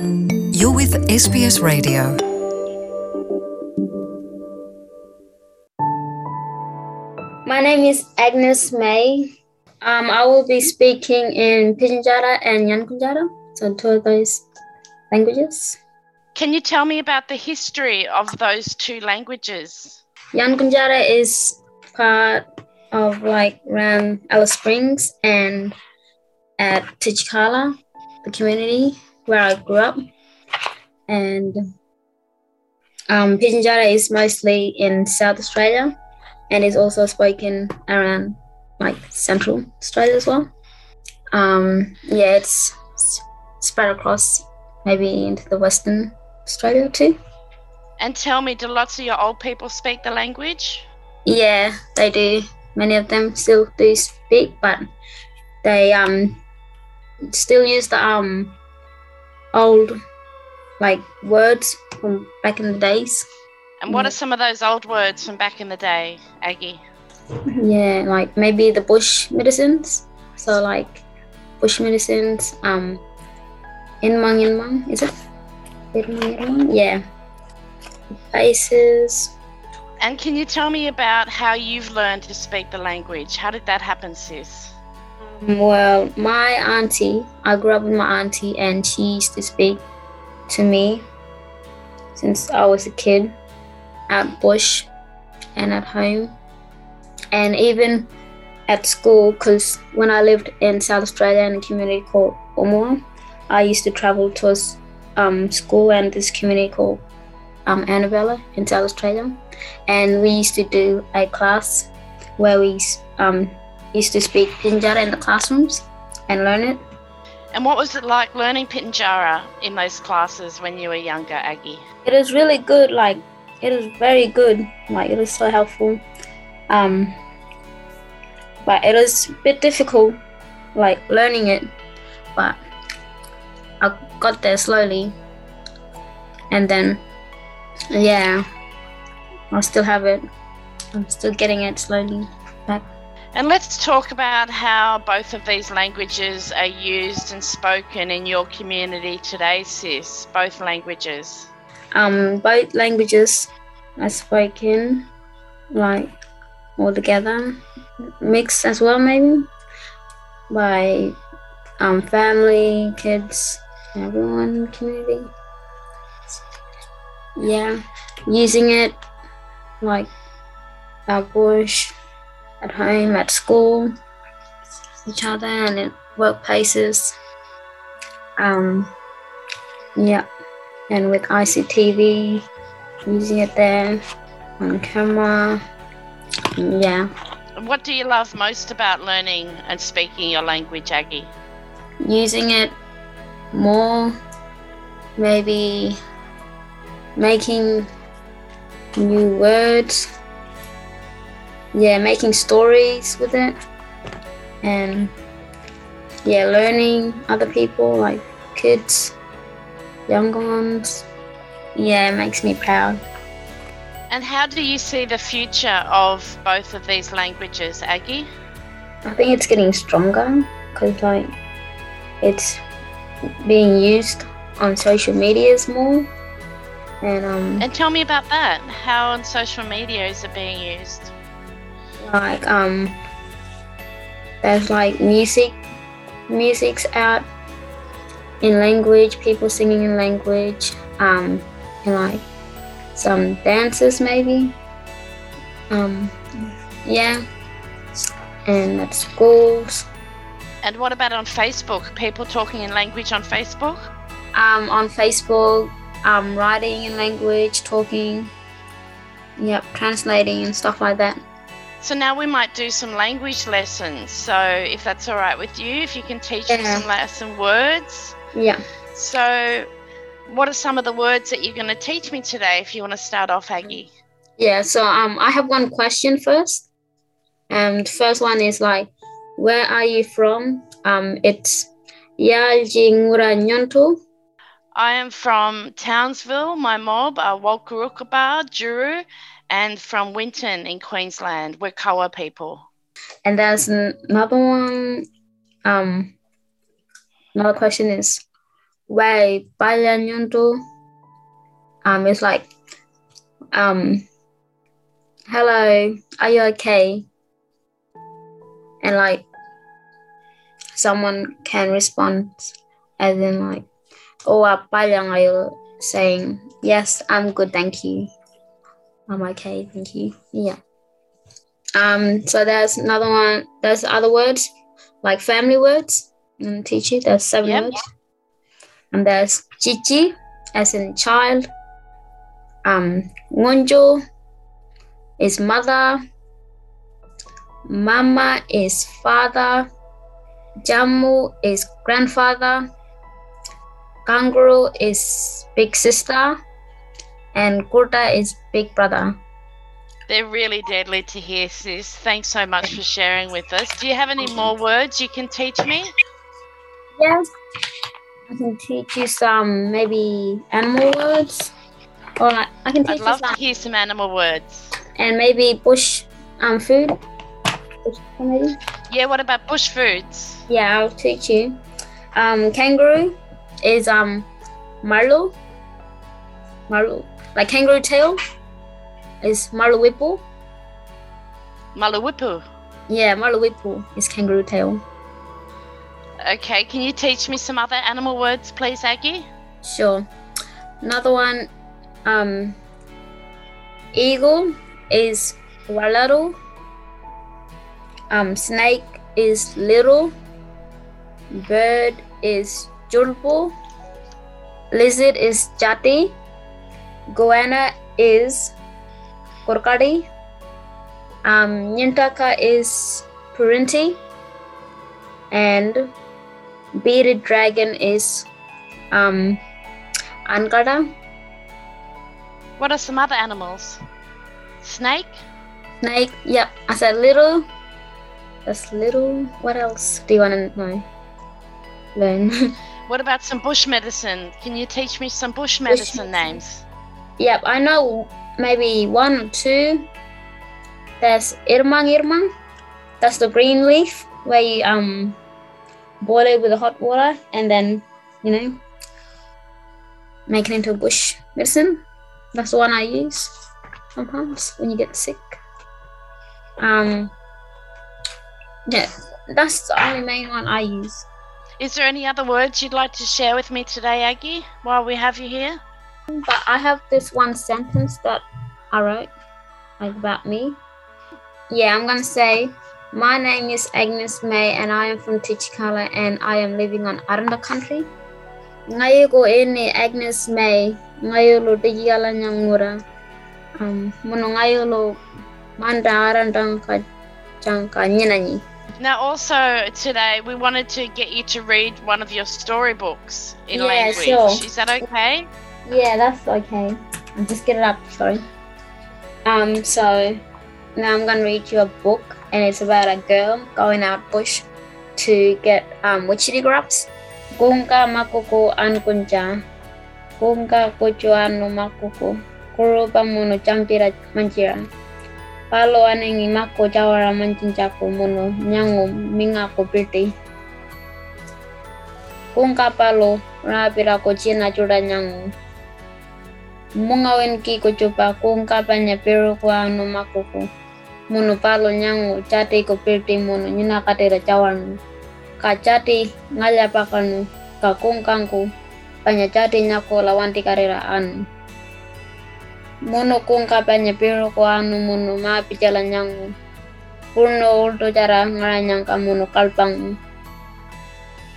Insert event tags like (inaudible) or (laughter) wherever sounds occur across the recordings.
You're with SBS Radio. My name is Agnes May. Um, I will be speaking in Pitjantjatjara and Yankunytjatjara, so two of those languages. Can you tell me about the history of those two languages? Yankunytjatjara is part of like around Alice Springs and at Titjikala, the community where I grew up. And um, Pitjantjatjara is mostly in South Australia and is also spoken around like Central Australia as well. Um, yeah, it's spread across maybe into the Western Australia too. And tell me, do lots of your old people speak the language? Yeah, they do. Many of them still do speak, but they um still use the um old like words from back in the days. And what are some of those old words from back in the day, Aggie? Yeah, like maybe the bush medicines. So like bush medicines, um inmang inmang, is it? Irmang? Yeah. Faces. And can you tell me about how you've learned to speak the language? How did that happen, sis? Well, my auntie, I grew up with my auntie, and she used to speak to me since I was a kid at Bush and at home, and even at school. Because when I lived in South Australia in a community called Umuwa, I used to travel to a um, school and this community called um, Ernabella in South Australia, and we used to do a class where we um, used to speak Pinjara in the classrooms and learn it. And what was it like learning Pitjantjatjara in those classes when you were younger, Aggie? It is really good. Like it is very good. Like it is so helpful. Um, but it is a bit difficult, like learning it. But I got there slowly, and then yeah, I still have it. I'm still getting it slowly back. And let's talk about how both of these languages are used and spoken in your community today, sis. Both languages. Um, both languages are spoken like all together, mixed as well, maybe by um, family, kids, everyone community. Yeah, using it like at bush, at home, at school, each other, and in workplaces. Um, yeah, and with ICTV, using it there on camera. Yeah, What do you love most about learning and speaking your language, Aggie? using it more, maybe making new words. Yeah, making stories with it, and yeah, learning other people like kids, younger ones. Yeah, it makes me proud. And how do you see the future of both of these languages, Aggie? I think it's getting stronger because like it's being used on social medias more, and um, And tell me about that. How on social media is it being used? Like um, there's like music, music's out in language, people singing in language, um, and like some dances maybe, um, yeah, and at schools. And what about on Facebook? People talking in language on Facebook? um, on Facebook, um, writing in language, talking, yep, translating and stuff like that. So now we might do some language lessons. So if that's all right with you, if you can teach me Yeah. some la- some words. Yeah. So what are some of the words that you're going to teach me today? If you want to start off, Aggie. Yeah. So um, I have one question first. Um, the first one is like, where are you from? Um, it's Yaljinguranyonto. I am from Townsville. My mob are Wulgurukaba, Juru, and from Winton in Queensland. We're Kawa people. And there's another one. Um, another question is, way Palyanyuntu. Um, it's like, um, hello, are you okay? And like, someone can respond as in like, oh, Palyang, are you saying, yes, I'm good, thank you. I'm okay, thank you. Yeah. Um, so there's another one, there's other words, like family words. I'm gonna teach you. There's seven Yep. words. And there's chichi, as in child. Um, ngonjo is mother. Mama is father. Jamu is grandfather. Kangaroo is big sister. And kurta is big brother. They're really deadly to hear, sis. Thanks so much for sharing with us. Do you have any more words you can teach me? Yes. I can teach you some maybe animal words. Or I can teach I'd you love to some hear some animal words. and maybe bush um food. Bush maybe. Yeah, what about bush foods? Yeah, I'll teach you. Um kangaroo is um marlo. Marlo. Like kangaroo tail is marlo Malawipu. Yeah, marlo is kangaroo tail. Okay, can you teach me some other animal words, please, Aggie? Sure. Another one, um, eagle is walaru. Um, snake is little. Bird is julpo. Lizard is jati. Goanna is korkadi. Um, Nyintaka is perentie. And bearded dragon is um. What are some other animals? Snake? Snake. Yep. I said little. That's little. What else do you want to know? Learn. (laughs) What about some bush medicine? Can you teach me some bush medicine medicine. names? Yep. I know maybe one or two. There's irmang irmang. That's the green leaf where you um boil it with the hot water and then you know make it into a bush medicine. That's the one I use sometimes when you get sick. Um, yeah, that's the only main one I use. Is there any other words you'd like to share with me today, Aggie, while we have you here? But I have this one sentence that I wrote like about me. Yeah, I'm gonna say my name is Agnes May and I am from Titjikala and I am living on Aranda country. Ngayon ko ini Agnes May, ngayon lo Titjikala nyangura. Um, ngayon lo manda arandang ka jangka nyinanyi. Now, also today, we wanted to get you to read one of your storybooks in Yeah, language. sure. Is that okay? Yeah, that's okay. I'll just get it up, sorry. Um, so now I'm gonna read you a book and it's about a girl going out bush to get um witchetty grubs. Kunka makoko an kunja. Kunka kocho anu makoko. Kurupa mono champira manchira. Palo anengi mako jawara manchinchako mono nyango mingako pirti. Kunka palo rapira ko china chuda nyango. Mumanga ya peru kwa anu makuku Munu palo nyangu chati copirti munu ñunakatira chawarnu. Kachati ngallapakanu panya chati nyako lawanti karira anu. Munu kuungkapanya peru kwa anu munu mapi chala nyangu. Purno ulto cara nyangka munu kalpangu.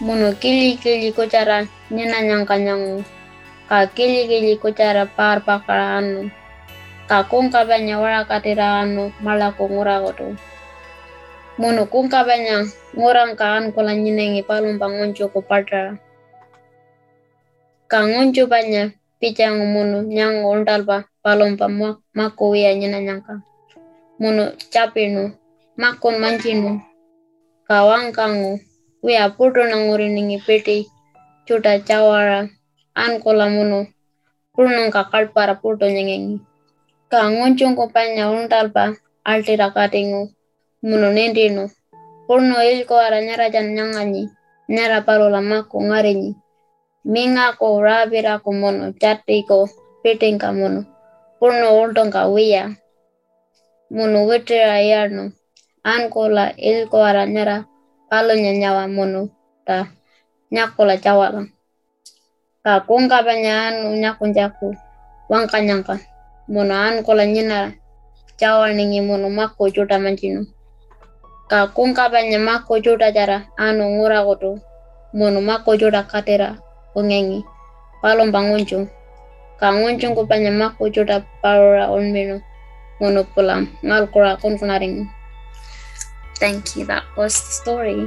Munu kili kili kucara nyina nyangka nyangu. Kakillikilikuchara parpaqarqanu. Kakunqa pañawara qatiraqanu malakunuraqtu. Munukunqa paña nguranqaanku panguncu pankunchuku parrara. kanguncu banya pichan munu ñanku untalpa palompa makuwiya nyangka Munu capinu makun manchinu nanguriningi piti chuta cawara an kolamuno kurunun kakal para purto nyengengi. Kangon chung kopanya un talpa alti rakatingu munonendino. Kurno ilko aranyara jan nyangani, nyara parolama kungarenyi. Minga ko rabira kumono chatiko piting kamono. Kurno ultong kawiya. Munu witira yarno. Ankola ilko aranyara palo nyanyawa mono ta nyakola chawala kakung kabanyan unya kunjaku wan kanyanka monaan kolanyina chawal ningi monuma kojuta manchinu kakung kabanyama kojuta jara anu ngura gotu monuma kojuta katera ongengi palom bangunjung kangunjung kupanyama kojuta parora onmino monopolam ngal kurakun kunaring Thank you. That was the story.